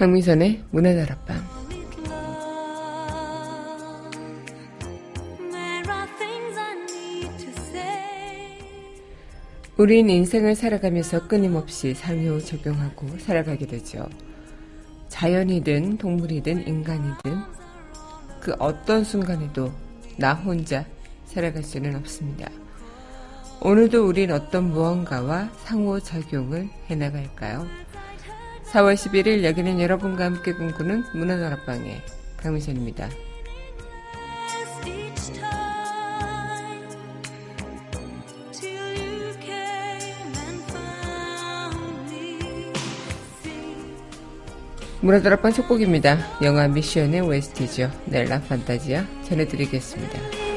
강민선의 문화다락방 우린 인생을 살아가면서 끊임없이 상호 적용하고 살아가게 되죠. 자연이든 동물이든 인간이든 그 어떤 순간에도 나 혼자 살아갈 수는 없습니다. 오늘도 우린 어떤 무언가와 상호작용을 해나갈까요? 4월 11일 여기는 여러분과 함께 꿈꾸는 문화다락방의 강미선입니다. 문화다락방 첫 곡입니다. 영화 미션의 OST죠. 넬라 판타지아 전해드리겠습니다.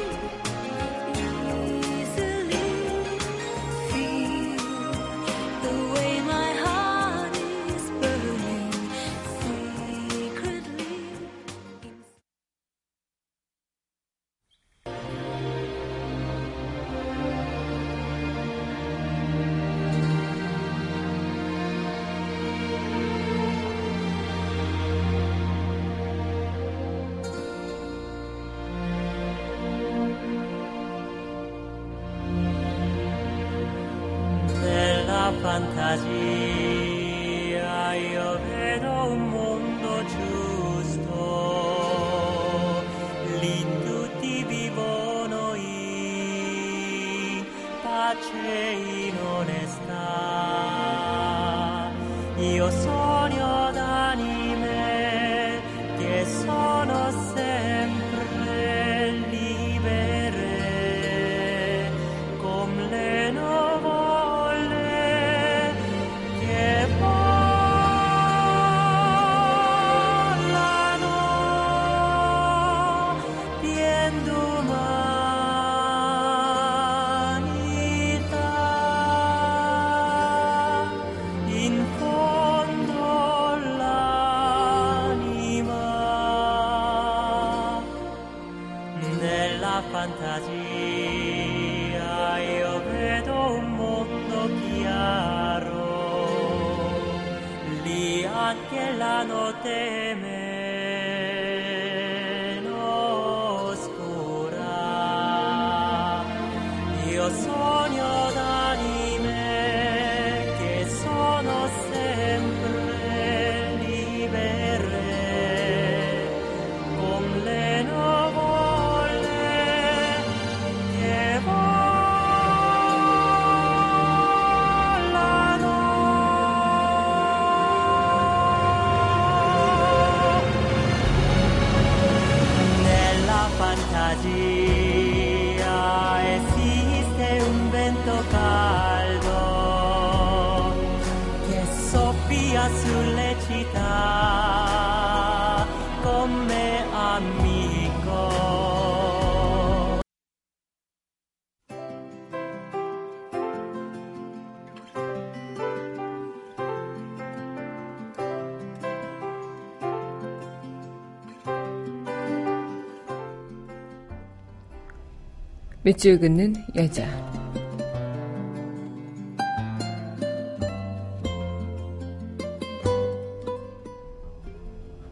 밑줄 긋는 여자.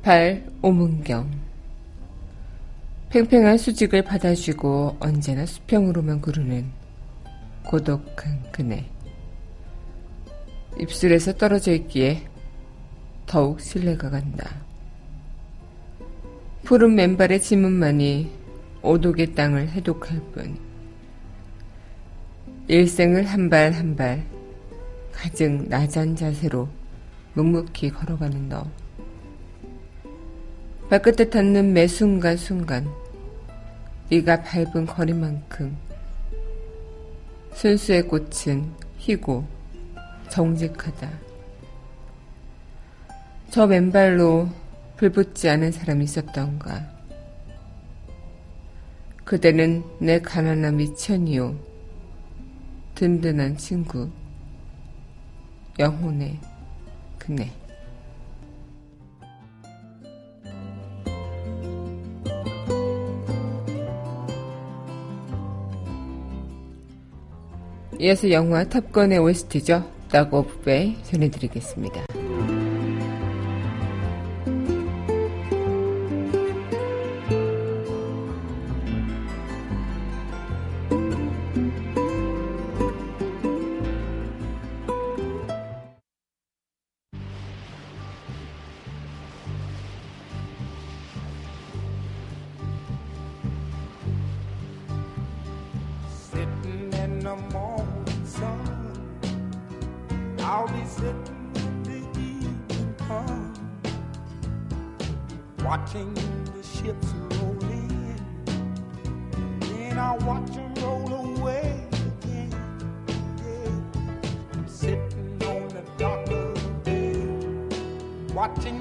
발 오문경. 팽팽한 수직을 받아주고 언제나 수평으로만 구르는 고독한 그네. 입술에서 떨어져 있기에 더욱 신뢰가 간다. 푸른 맨발의 지문만이 오독의 땅을 해독할 뿐. 일생을 한 발 한 발 가증 나잔 자세로 묵묵히 걸어가는 너. 발끝에 닿는 매 순간순간 네가 밟은 거리만큼 순수의 꽃은 희고 정직하다. 저 맨발로 불붙지 않은 사람이 있었던가. 그대는 내 가난한 미천이요. 든든한 친구. 영혼의 그네. 이어서 영화 탑건의 OST죠. 딱 오브 베이 전해드리겠습니다. Watching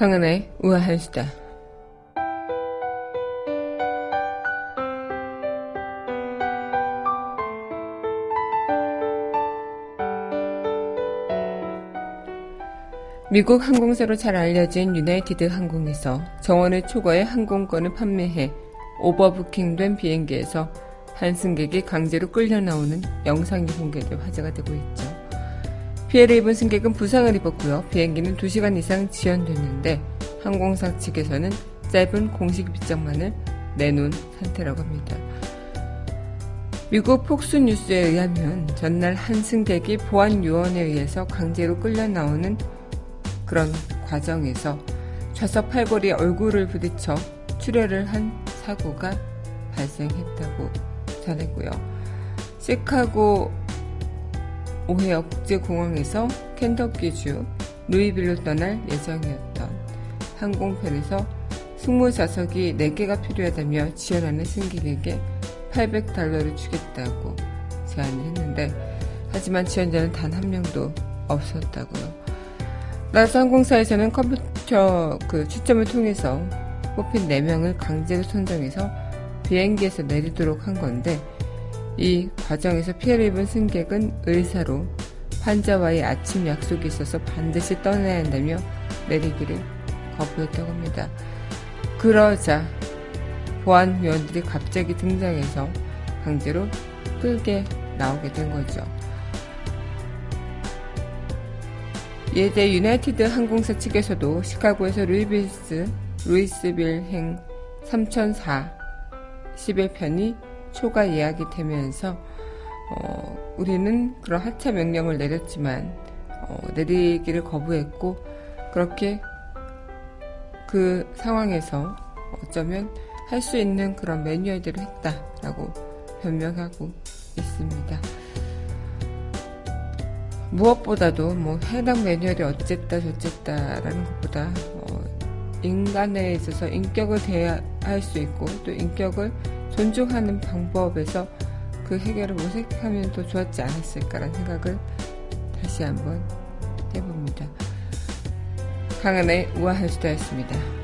강은의 우아한 수다. 미국 항공사로 잘 알려진 유나이티드 항공에서 정원을 초과해 항공권을 판매해 오버부킹된 비행기에서 한 승객이 강제로 끌려 나오는 영상이 공개돼 화제가 되고 있죠. 피해를 입은 승객은 부상을 입었고요. 비행기는 2시간 이상 지연됐는데 항공사 측에서는 짧은 공식 입장만을 내놓은 상태라고 합니다. 미국 폭스 뉴스에 의하면 전날 한 승객이 보안 요원에 의해서 강제로 끌려 나오는 그런 과정에서 좌석 팔걸이에 얼굴을 부딪혀 출혈을 한 사고가 발생했다고 전했고요. 시카고 오해 국제공항에서 켄터키주 루이빌로 떠날 예정이었던 항공편에서 승무 좌석이 4개가 필요하다며 지원하는 승객에게 800달러를 주겠다고 제안을 했는데 하지만 지원자는 단 한 명도 없었다고요. 나사 항공사에서는 컴퓨터 그 추첨을 통해서 뽑힌 4명을 강제로 선정해서 비행기에서 내리도록 한 건데 이 과정에서 피해를 입은 승객은 의사로 환자와의 아침 약속이 있어서 반드시 떠나야 한다며 내리기를 거부했다고 합니다. 그러자 보안 요원들이 갑자기 등장해서 강제로 끌게 나오게 된 거죠. 대해 유나이티드 항공사 측에서도 시카고에서 루이빌스, 루이스빌행 3004 11편이 초과 예약이 되면서 어, 우리는 그런 하차 명령을 내렸지만 어, 내리기를 거부했고 그렇게 그 상황에서 어쩌면 할 수 있는 그런 매뉴얼들을 했다라고 변명하고 있습니다. 무엇보다도 뭐 해당 매뉴얼이 어쨌다 저쨌다라는 것보다 어, 인간에 있어서 인격을 대할 수 있고 또 인격을 존중하는 방법에서 그 해결을 모색하면 더 좋았지 않았을까라는 생각을 다시 한번 해봅니다. 강한의 우아한 수다였습니다.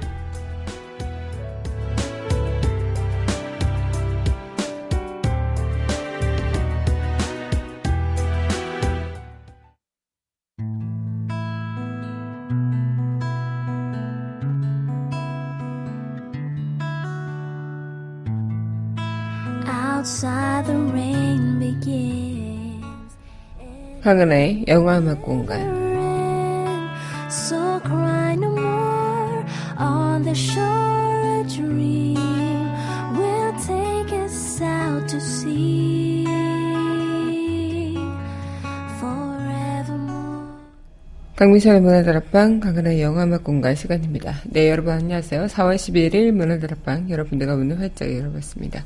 강은하의 영화 음악 공간. So cry no more on the shore. A dream will take us out to sea forevermore. 강민선의 문화다락방 강은하의 영화음악 공간 시간입니다. 네 여러분 안녕하세요. 4월 11일 문화다락방 여러분들과 문을 활짝 열어봤습니다.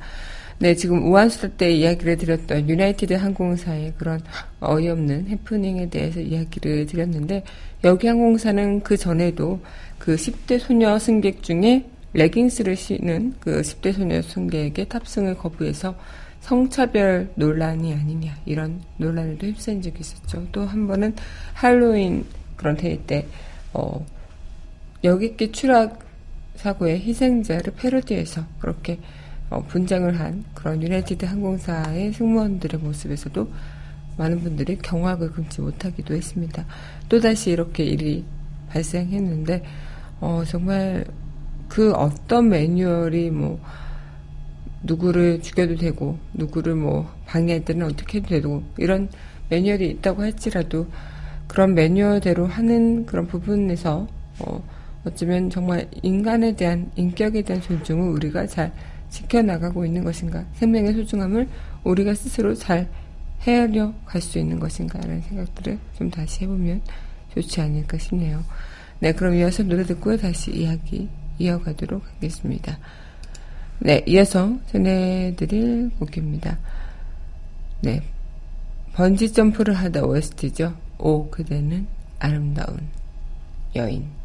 네 지금 우한수다 때 이야기를 드렸던 유나이티드 항공사의 그런 어이없는 해프닝에 대해서 이야기를 드렸는데 여기 항공사는 그 전에도 그 10대 소녀 승객 중에 레깅스를 신은 그 10대 소녀 승객에게 탑승을 거부해서 성차별 논란이 아니냐 이런 논란에도 휩싸인 적이 있었죠. 또 한 번은 할로윈 그런 대회 때 어, 여객기 추락 사고의 희생자를 패러디해서 그렇게 어, 분장을 한 그런 유나이티드 항공사의 승무원들의 모습에서도 많은 분들이 경악을 금치 못하기도 했습니다. 또다시 이렇게 일이 발생했는데 어, 정말 그 어떤 매뉴얼이 뭐 누구를 죽여도 되고 누구를 뭐 방해할 어떻게 해도 되고 이런 매뉴얼이 있다고 할지라도 그런 매뉴얼대로 하는 그런 부분에서 어, 어쩌면 정말 인간에 대한 인격에 대한 존중을 우리가 잘 지켜나가고 있는 것인가 생명의 소중함을 우리가 스스로 잘 헤아려 갈 수 있는 것인가라는 생각들을 좀 다시 해보면 좋지 않을까 싶네요. 네, 그럼 이어서 노래 듣고 다시 이야기 이어가도록 하겠습니다. 네, 이어서 전해드릴 곡입니다. 네, 번지 점프를 하다 OST죠. 오, 그대는 아름다운 여인.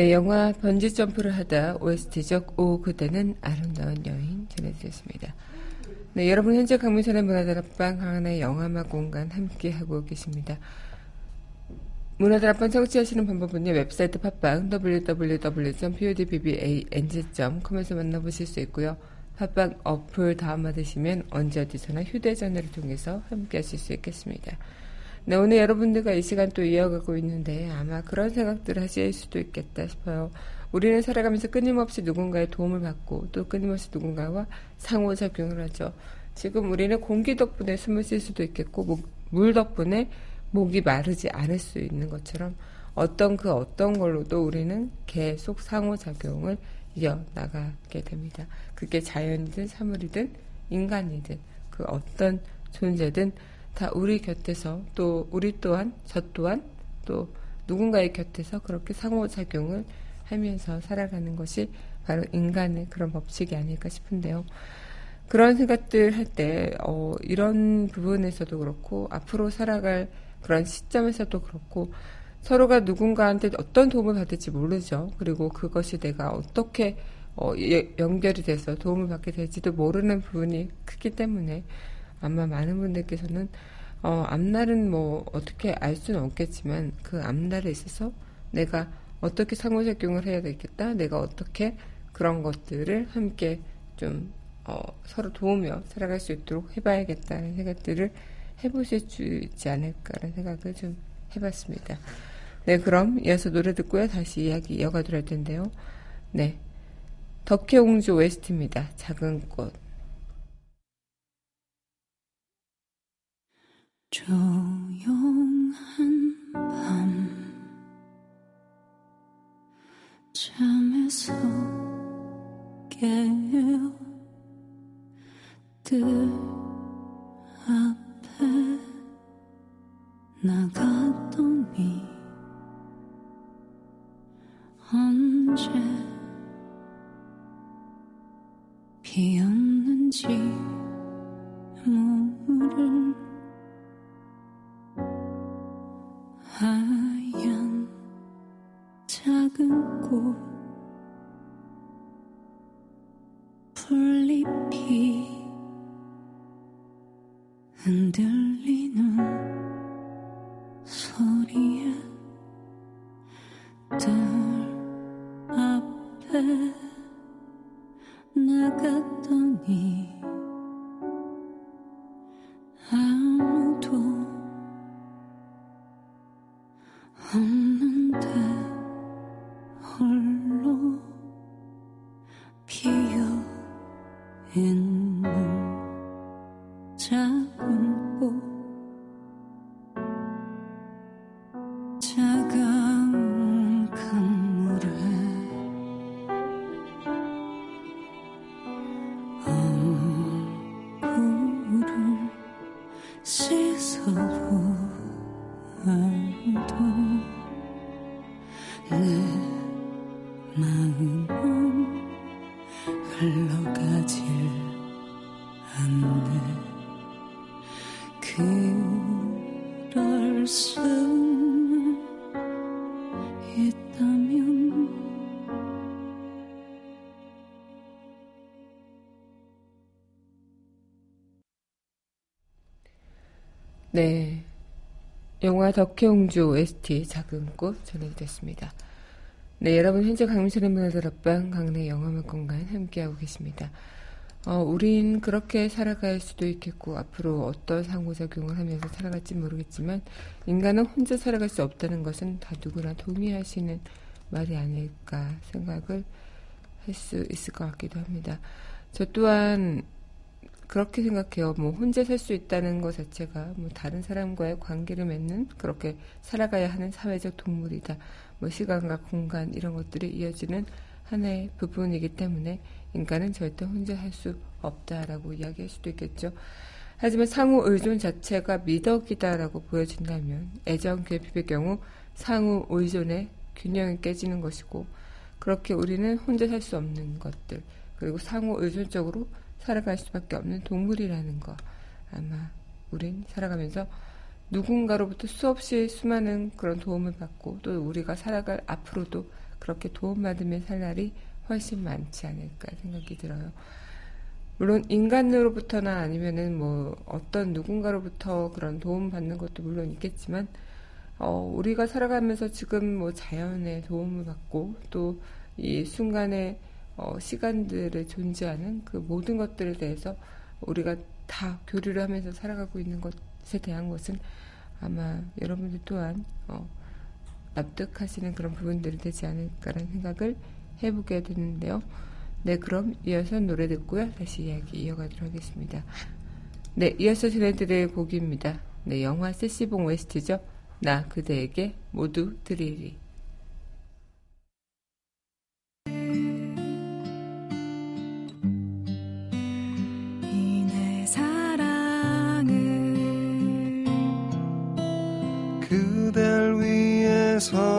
네, 영화 번지 점프를 하다 OST적 오 그대는 아름다운 여인 전해드렸습니다. 네, 여러분 현재 강민선의 문화다락방 강한의 영화음악 공간 함께하고 계십니다. 문화다락방 청취하시는 방법은요. 웹사이트 팟빵 www.podbbang.com에서 만나보실 수 있고요. 팟빵 어플 다운받으시면 언제 어디서나 휴대전화를 통해서 함께하실 수 있겠습니다. 네, 오늘 여러분들과 이 시간 또 이어가고 있는데 아마 그런 생각들을 하실 수도 있겠다 싶어요. 우리는 살아가면서 끊임없이 누군가의 도움을 받고 또 끊임없이 누군가와 상호작용을 하죠. 지금 우리는 공기 덕분에 숨을 쉴 수도 있겠고 목, 물 덕분에 목이 마르지 않을 수 있는 것처럼 어떤 그 어떤 걸로도 우리는 계속 상호작용을 이어나가게 됩니다. 그게 자연이든 사물이든 인간이든 그 어떤 존재든 다 우리 곁에서 또 우리 또한 저 또한 또 누군가의 곁에서 그렇게 상호작용을 하면서 살아가는 것이 바로 인간의 그런 법칙이 아닐까 싶은데요. 그런 생각들 할 때, 어, 이런 부분에서도 그렇고, 앞으로 살아갈 그런 시점에서도 그렇고, 서로가 누군가한테 어떤 도움을 받을지 모르죠. 그리고 그것이 내가 어떻게 어, 예, 연결이 돼서 도움을 받게 될지도 모르는 부분이 크기 때문에 아마 많은 분들께서는 어, 앞날은 뭐 어떻게 알 수는 없겠지만 그 앞날에 있어서 내가 어떻게 상호작용을 해야 되겠다. 내가 어떻게 그런 것들을 함께 좀 어, 서로 도우며 살아갈 수 있도록 해봐야겠다는 생각들을 해보실 수 있지 않을까라는 생각을 좀 해봤습니다. 네, 그럼 이어서 노래 듣고요. 다시 이야기 이어가도록 할 텐데요. 네. 덕혜옹주 웨스트입니다. 작은 꽃. 조용한 밤. 잠에서 깨어 뜰 있 덕혜옹주 OST 작은 꽃 전해드렸습니다. 네, 여러분 현재 강민철의 문화들 앞방 강내 영화문 공간 함께하고 계십니다. 어, 우린 그렇게 살아갈 수도 있겠고 앞으로 어떤 상호작용을 하면서 살아갈지 모르겠지만 인간은 혼자 살아갈 수 없다는 것은 다 누구나 동의하시는 말이 아닐까 생각을 할 수 있을 것 같기도 합니다. 저 또한 그렇게 생각해요. 뭐 혼자 살 수 있다는 것 자체가 뭐 다른 사람과의 관계를 맺는 그렇게 살아가야 하는 사회적 동물이다. 뭐 시간과 공간 이런 것들이 이어지는 하나의 부분이기 때문에 인간은 절대 혼자 살수 없다라고 이야기할 수도 있겠죠. 하지만 상호 의존 자체가 미덕이다라고 보여진다면 애정 결핍의 경우 상호 의존의 균형이 깨지는 것이고 그렇게 우리는 혼자 살 수 없는 것들 그리고 상호 의존적으로 살아갈 수밖에 없는 동물이라는 거 아마 우린 살아가면서 누군가로부터 수없이 수많은 그런 도움을 받고 또 우리가 살아갈 앞으로도 그렇게 도움받으며 살 날이 훨씬 많지 않을까 생각이 들어요. 물론 인간으로부터나 아니면은 뭐 어떤 누군가로부터 그런 도움 받는 것도 물론 있겠지만 어, 우리가 살아가면서 지금 뭐 자연의 도움을 받고 또 이 순간의 어, 시간들에 존재하는 그 모든 것들에 대해서 우리가 다 교류를 하면서 살아가고 있는 것에 대한 것은 아마 여러분들 또한 어, 납득하시는 그런 부분들이 되지 않을까라는 생각을 해보게 되는데요. 네, 그럼 이어서 노래 듣고요. 다시 이야기 이어가도록 하겠습니다. 네, 이어서 전해드릴 곡입니다. 네, 영화 세시봉 웨스트죠. 나 그대에게 모두 드리리. 위해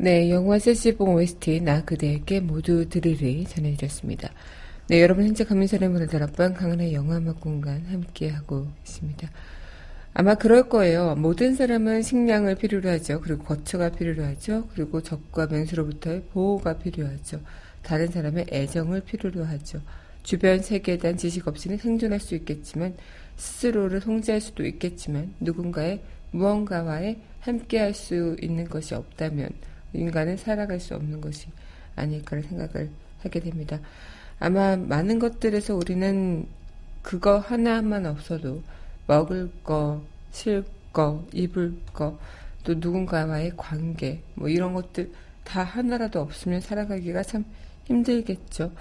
네, 영화 세시봉 OST 나 그대에게 모두 드리리 전해드렸습니다. 네, 여러분 현재 강민선의 문을 달았방 강은의 영화음악 공간 함께하고 있습니다. 아마 그럴 거예요. 모든 사람은 식량을 필요로 하죠. 그리고 거처가 필요로 하죠. 그리고 적과 맹수로부터의 보호가 필요하죠. 다른 사람의 애정을 필요로 하죠. 주변 세계에 대한 지식 없이는 생존할 수 있겠지만 스스로를 통제할 수도 있겠지만 누군가의 무언가와의 함께할 수 있는 것이 없다면 인간은 살아갈 수 없는 것이 아닐까를 생각을 하게 됩니다. 아마 많은 것들에서 우리는 그거 하나만 없어도 먹을 거, 쉴 거, 입을 거, 또 누군가와의 관계, 뭐 이런 것들 다 하나라도 없으면 살아가기가 참 힘들겠죠.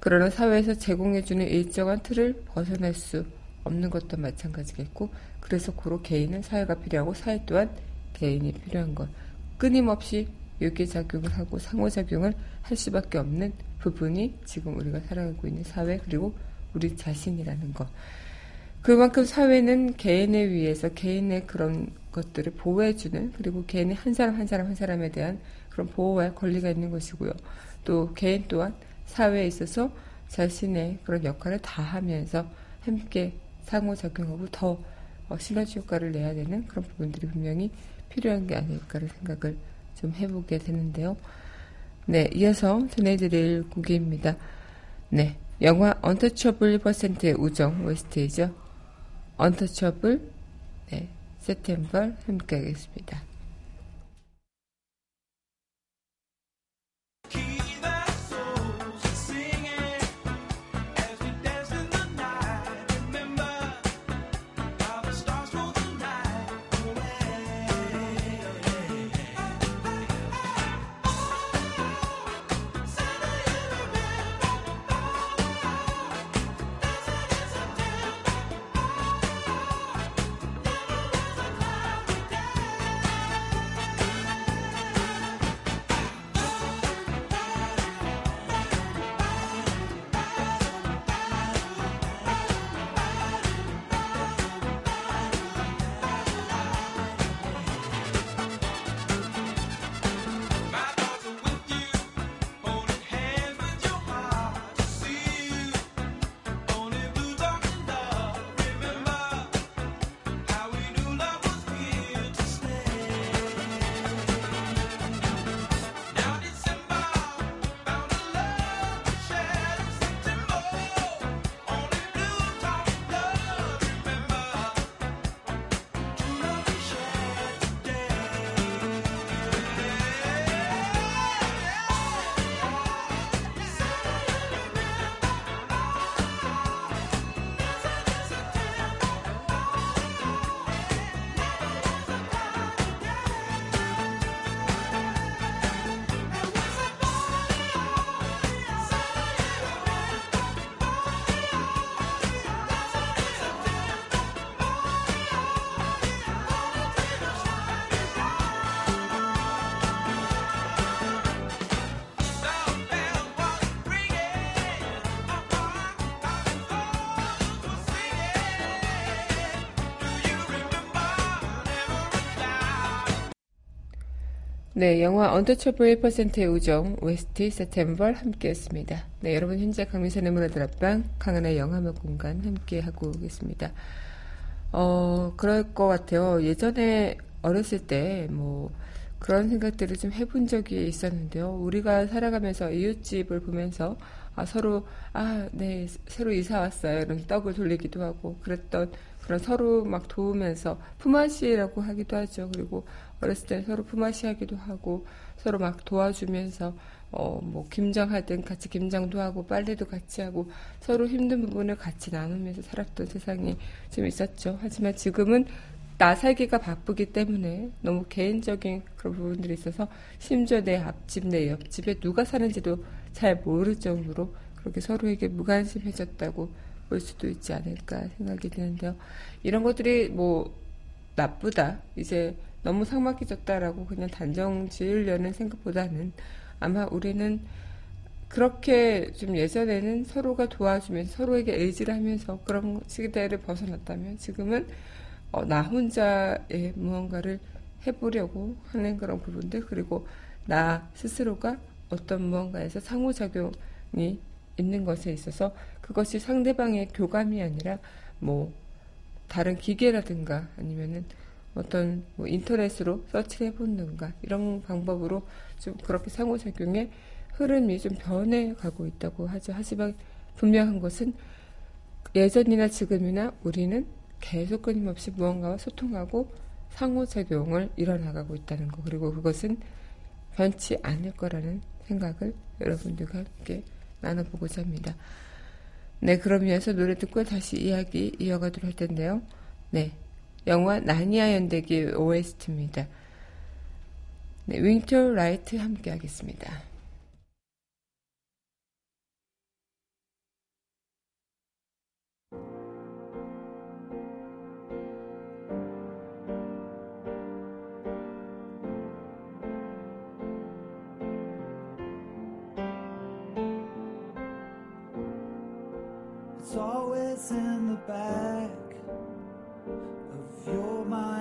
그러나 사회에서 제공해주는 일정한 틀을 벗어날 수 없는 것도 마찬가지겠고, 그래서 고로 개인은 사회가 필요하고 사회 또한 개인이 필요한 것. 끊임없이 유기작용을 하고 상호작용을 할 수밖에 없는 부분이 지금 우리가 살아가고 있는 사회 그리고 우리 자신이라는 것. 그만큼 사회는 개인에 위해서 개인의 그런 것들을 보호해주는 그리고 개인의 한 사람 한 사람 한 사람에 대한 그런 보호와 권리가 있는 것이고요. 또 개인 또한 사회에 있어서 자신의 그런 역할을 다하면서 함께 상호작용하고 더 어, 시너지 효과를 내야 되는 그런 부분들이 분명히 필요한 게 아닐까를 생각을 좀 해보게 되는데요. 네, 이어서 전해드릴 곡입니다. 네, 영화 언터처블 1%의 우정 OST이죠. 언터처블, 네, 세템벌 함께 하겠습니다. 네, 영화 언터처블 1%의 우정 OST 세템벌 함께했습니다. 네, 여러분 현재 강민선의 문화들 앞방 강한의 영화음악 공간 함께하고 계십니다. 어, 그럴 것 같아요. 예전에 어렸을 때 뭐 그런 생각들을 좀 해본 적이 있었는데요. 우리가 살아가면서 이웃집을 보면서 아, 서로 아, 네, 새로 이사 왔어요. 이런 떡을 돌리기도 하고 그랬던 그런 서로 막 도우면서 품앗이라고 하기도 하죠. 그리고 어렸을 때 서로 품앗이 하기도 하고 서로 막 도와주면서 어, 뭐 김장하든 같이 김장도 하고 빨래도 같이 하고 서로 힘든 부분을 같이 나누면서 살았던 세상이 좀 있었죠. 하지만 지금은 나 살기가 바쁘기 때문에 너무 개인적인 그런 부분들이 있어서 심지어 내 앞집, 내 옆집에 누가 사는지도 잘 모를 정도로 그렇게 서로에게 무관심해졌다고 볼 수도 있지 않을까 생각이 드는데요. 이런 것들이 뭐 나쁘다, 이제 너무 삭막해졌다라고 그냥 단정 지으려는 생각보다는 아마 우리는 그렇게 좀 예전에는 서로가 도와주면서 서로에게 의지를 하면서 그런 시대를 벗어났다면 지금은 어, 나 혼자의 무언가를 해보려고 하는 그런 부분들 그리고 나 스스로가 어떤 무언가에서 상호작용이 있는 것에 있어서 그것이 상대방의 교감이 아니라 뭐 다른 기계라든가 아니면은 어떤 뭐 인터넷으로 서치를 해본다든가 이런 방법으로 좀 그렇게 상호작용의 흐름이 좀 변해가고 있다고 하죠. 하지만 분명한 것은 예전이나 지금이나 우리는 계속 끊임없이 무언가와 소통하고 상호작용을 이뤄나가고 있다는 거. 그리고 그것은 변치 않을 거라는 생각을 여러분들과 함께 나눠보고자 합니다. 네, 그럼 이어서 노래 듣고 다시 이야기 이어가도록 할 텐데요. 네, 영화 나니아 연대기 OST입니다. 네, Winter Light 함께 하겠습니다. It's always in the back You're my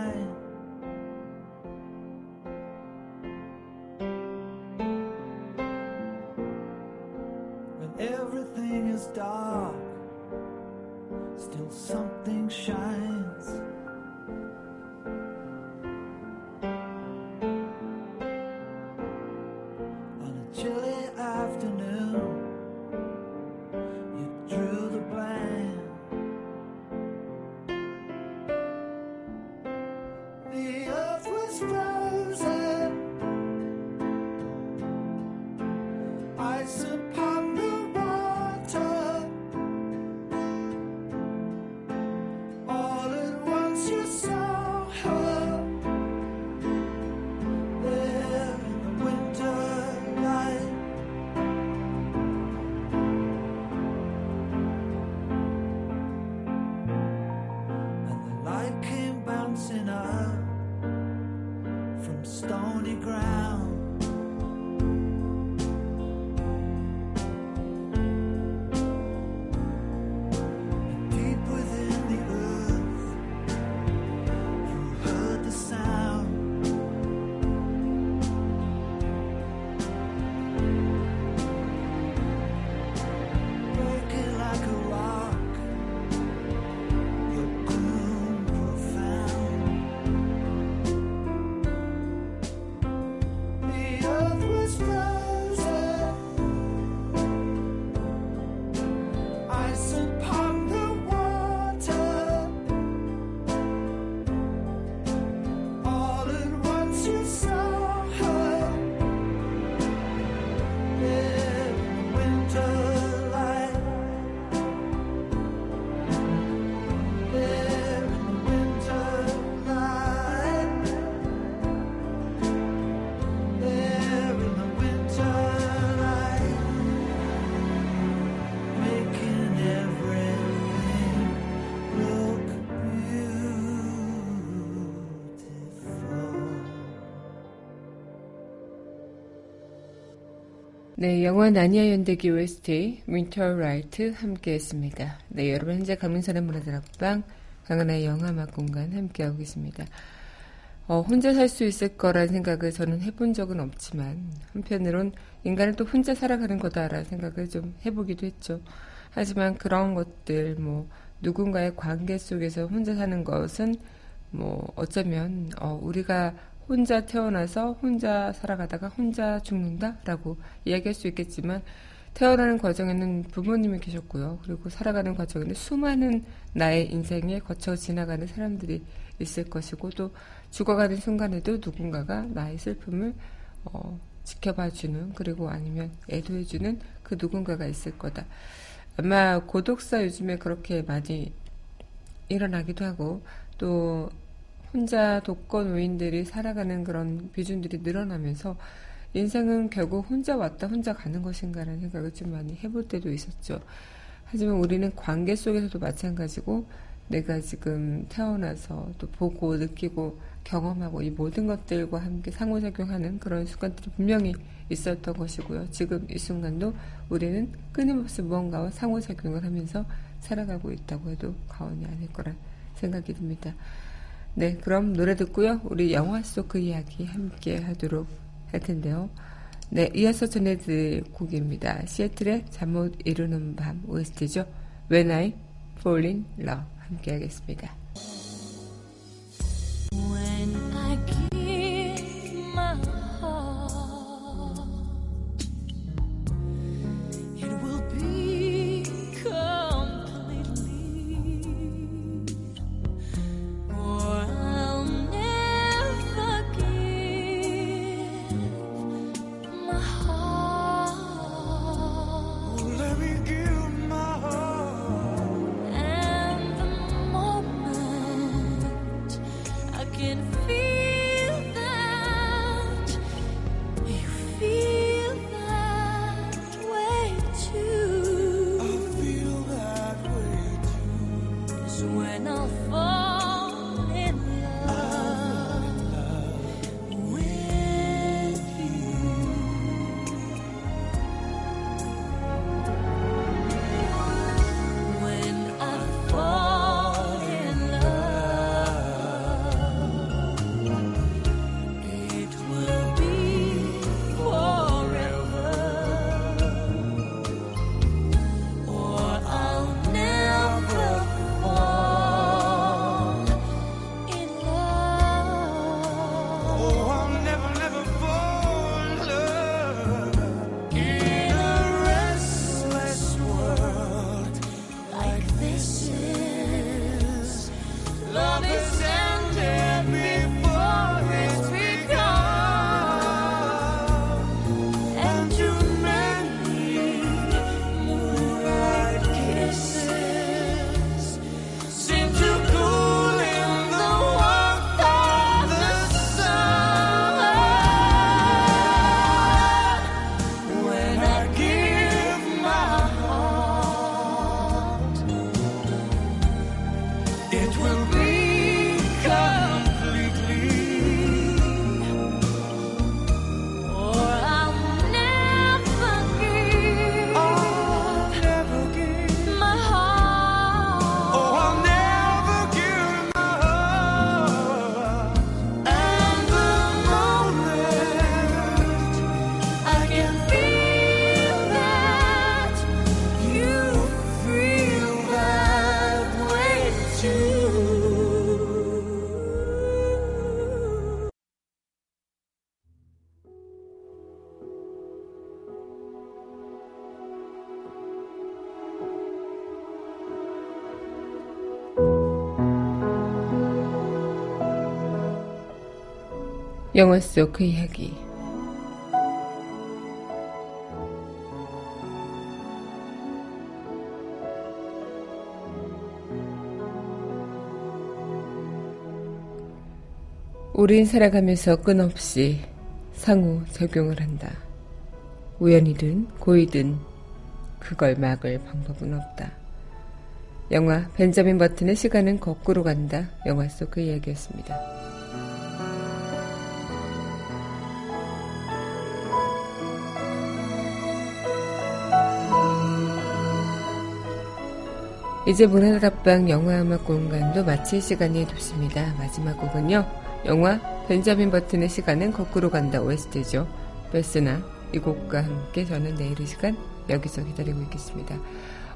네, 영화 나니아 연대기 OST Winter Light 함께 했습니다. 네, 여러분 현재 강민선의 문화다락방 강한의 영화음악 공간 함께하고 계십니다. 어, 혼자 살 수 있을 거란 생각을 저는 해본 적은 없지만 한편으론 인간은 또 혼자 살아가는 거다라는 생각을 좀 해보기도 했죠. 하지만 그런 것들 뭐 누군가의 관계 속에서 혼자 사는 것은 뭐 어쩌면 어, 우리가 혼자 태어나서 혼자 살아가다가 혼자 죽는다라고 이야기할 수 있겠지만 태어나는 과정에는 부모님이 계셨고요. 그리고 살아가는 과정에는 수많은 나의 인생에 거쳐 지나가는 사람들이 있을 것이고 또 죽어가는 순간에도 누군가가 나의 슬픔을 어, 지켜봐주는 그리고 아니면 애도해주는 그 누군가가 있을 거다. 아마 고독사 요즘에 그렇게 많이 일어나기도 하고 또 혼자 독거노인들이 살아가는 그런 비중들이 늘어나면서 인생은 결국 혼자 왔다 혼자 가는 것인가라는 생각을 좀 많이 해볼 때도 있었죠. 하지만 우리는 관계 속에서도 마찬가지고 내가 지금 태어나서 또 보고 느끼고 경험하고 이 모든 것들과 함께 상호작용하는 그런 순간들이 분명히 있었던 것이고요. 지금 이 순간도 우리는 끊임없이 무언가와 상호작용을 하면서 살아가고 있다고 해도 과언이 아닐 거란 생각이 듭니다. 네, 그럼 노래 듣고요. 우리 영화 속 그 이야기 함께 하도록 할 텐데요. 네, 이어서 전해드릴 곡입니다. 시애틀의 잠 못 이루는 밤 OST죠. When I Fall in Love 함께 하겠습니다. When I'll fall 영화 속 그 이야기. 우린 살아가면서 끊없이 상호 작용을 한다. 우연이든 고의든 그걸 막을 방법은 없다. 영화 벤자민 버튼의 시간은 거꾸로 간다. 영화 속 그 이야기였습니다. 이제 문화다락방 영화음악 공간도 마칠 시간이 됐습니다. 마지막 곡은요. 영화 벤자민 버튼의 시간은 거꾸로 간다 OST죠. 베스나 이 곡과 함께 저는 내일 이 시간 여기서 기다리고 있겠습니다.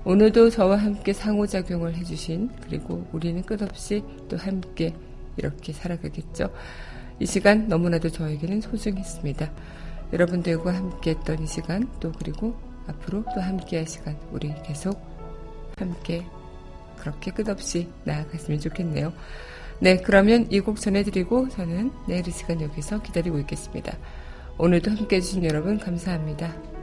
오늘도 저와 함께 상호작용을 해주신 그리고 우리는 끝없이 또 함께 이렇게 살아가겠죠. 이 시간 너무나도 저에게는 소중했습니다. 여러분들과 함께 했던 이 시간 또 그리고 앞으로 또 함께 할 시간 우리 계속 함께 그렇게 끝없이 나아갔으면 좋겠네요. 네, 그러면 이 곡 전해드리고 저는 내일 이 시간 여기서 기다리고 있겠습니다. 오늘도 함께 해주신 여러분 감사합니다.